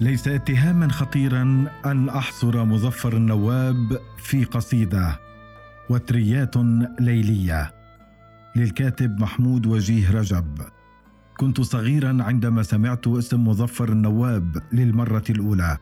ليس اتهاما خطيرا أن أحصر مظفر النواب في قصيدة وتريات ليلية. للكاتب محمود وجيه رجب. كنت صغيرا عندما سمعت اسم مظفر النواب للمرة الأولى.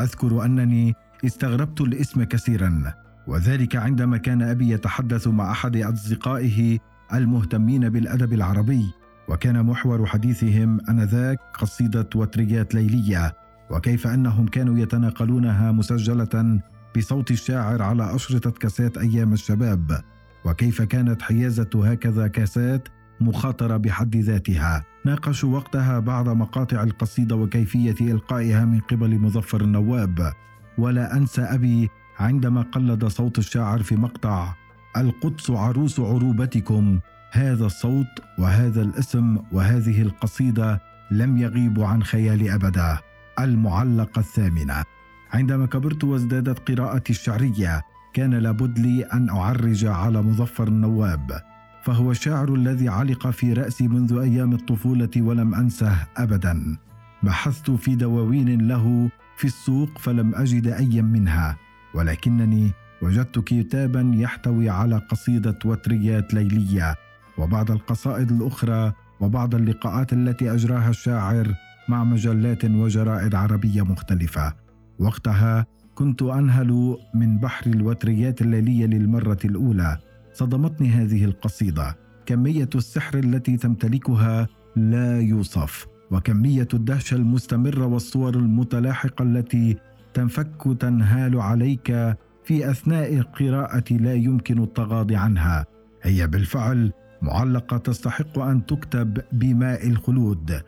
أذكر أنني استغربت الاسم كثيرا وذلك عندما كان أبي يتحدث مع أحد أصدقائه المهتمين بالأدب العربي وكان محور حديثهم آنذاك قصيدة وتريات ليلية. وكيف أنهم كانوا يتناقلونها مسجلة بصوت الشاعر على أشرطة كاسات أيام الشباب؟ وكيف كانت حيازة هكذا كاسات مخاطرة بحد ذاتها؟ ناقشوا وقتها بعض مقاطع القصيدة وكيفية إلقائها من قبل مظفر النواب. ولا أنسى أبي عندما قلد صوت الشاعر في مقطع القدس عروس عروبتكم هذا الصوت وهذا الاسم وهذه القصيدة لم يغيبوا عن خيالي أبدا. المعلقة الثامنة. عندما كبرت وازدادت قراءتي الشعرية كان لابد لي أن أعرج على مظفر النواب فهو الشاعر الذي علق في رأسي منذ أيام الطفولة ولم أنسه ابدا. بحثت في دواوين له في السوق فلم أجد ايا منها ولكنني وجدت كتابا يحتوي على قصيدة وتريات ليلية وبعض القصائد الأخرى وبعض اللقاءات التي أجراها الشاعر مع مجلات وجرائد عربية مختلفة. وقتها كنت أنهل من بحر الوتريات الليلية للمرة الأولى. صدمتني هذه القصيدة. كمية السحر التي تمتلكها لا يوصف. وكمية الدهشه المستمره والصور المتلاحقة التي تنفك تنهال عليك في أثناء القراءه لا يمكن التغاضي عنها. هي بالفعل معلقة تستحق أن تكتب بماء الخلود.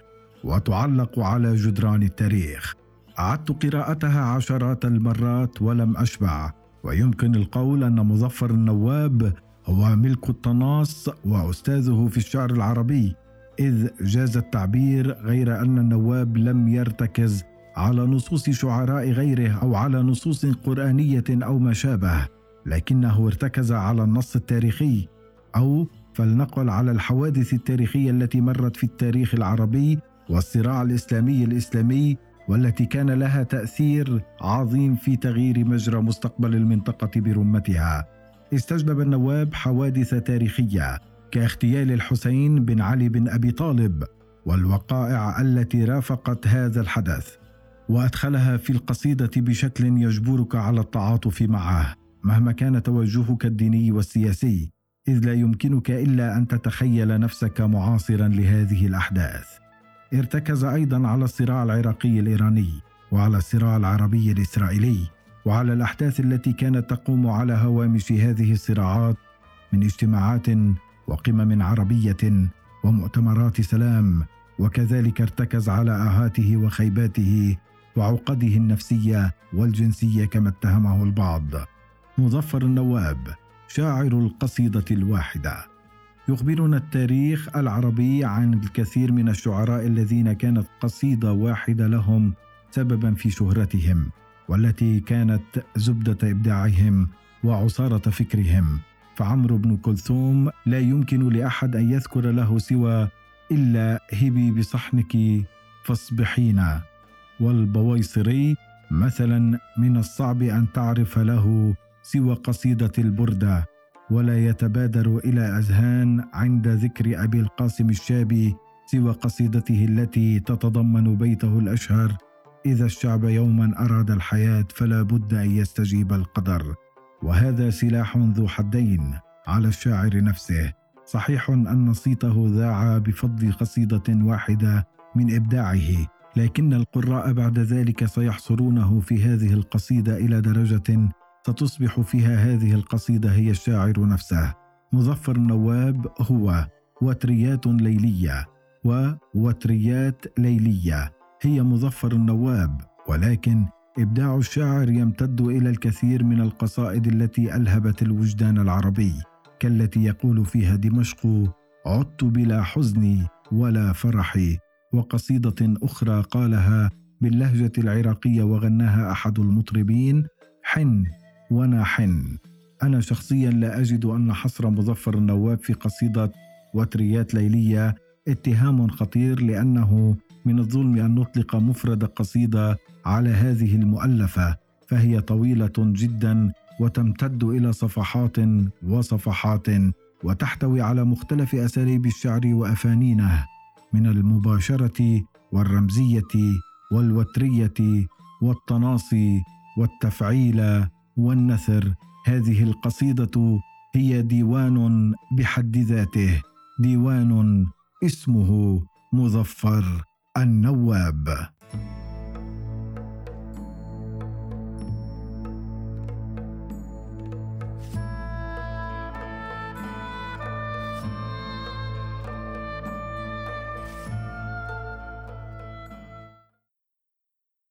وتعلق على جدران التاريخ. أعدت قراءتها عشرات المرات ولم أشبع. ويمكن القول أن مظفر النواب هو ملك الطناس وأستاذه في الشعر العربي إذ جاز التعبير غير أن النواب لم يرتكز على نصوص شعراء غيره أو على نصوص قرآنية أو ما شابه لكنه ارتكز على النص التاريخي. أو فلنقل على الحوادث التاريخية التي مرت في التاريخ العربي والصراع الإسلامي الإسلامي والتي كان لها تأثير عظيم في تغيير مجرى مستقبل المنطقة برمتها. استجلب النواب حوادث تاريخية كاغتيال الحسين بن علي بن أبي طالب والوقائع التي رافقت هذا الحدث وأدخلها في القصيدة بشكل يجبرك على التعاطف معه مهما كان توجهك الديني والسياسي إذ لا يمكنك إلا أن تتخيل نفسك معاصرا لهذه الأحداث. ارتكز أيضا على الصراع العراقي الإيراني وعلى الصراع العربي الإسرائيلي وعلى الأحداث التي كانت تقوم على هوامش هذه الصراعات من اجتماعات وقمم عربية ومؤتمرات سلام وكذلك ارتكز على آهاته وخيباته وعقده النفسية والجنسية كما اتهمه البعض. مظفر النواب شاعر القصيدة الواحدة. يخبرنا التاريخ العربي عن الكثير من الشعراء الذين كانت قصيدة واحدة لهم سببا في شهرتهم والتي كانت زبدة إبداعهم وعصارة فكرهم. فعمرو بن كلثوم لا يمكن لأحد أن يذكر له سوى إلا هبي بصحنك فاصبحينا. والبويصري مثلا من الصعب أن تعرف له سوى قصيدة البردة. ولا يتبادر إلى أذهان عند ذكر أبي القاسم الشابي سوى قصيدته التي تتضمن بيته الأشهر إذا الشعب يوما أراد الحياة فلا بد أن يستجيب القدر. وهذا سلاح ذو حدين على الشاعر نفسه. صحيح أن صيته ذاع بفضل قصيدة واحدة من إبداعه لكن القراء بعد ذلك سيحصرونه في هذه القصيدة إلى درجة ستصبح فيها هذه القصيدة هي الشاعر نفسه. مظفر النواب هو وتريات ليلية ووتريات ليلية. هي مظفر النواب ولكن إبداع الشاعر يمتد إلى الكثير من القصائد التي ألهبت الوجدان العربي. كالتي يقول فيها دمشق عدت بلا حزن ولا فرح وقصيدة أخرى قالها باللهجة العراقية وغناها أحد المطربين حن وأنا حن. أنا شخصيا لا أجد أن حصر مظفر النواب في قصيدة وتريات ليلية اتهام خطير لأنه من الظلم أن نطلق مفرد قصيدة على هذه المؤلفة فهي طويلة جدا وتمتد إلى صفحات وصفحات وتحتوي على مختلف أساليب الشعر وأفانينه من المباشرة والرمزية والوترية والتناصي والتفعيل والنثر. هذه القصيدة هي ديوان بحد ذاته. ديوان اسمه مظفر النواب.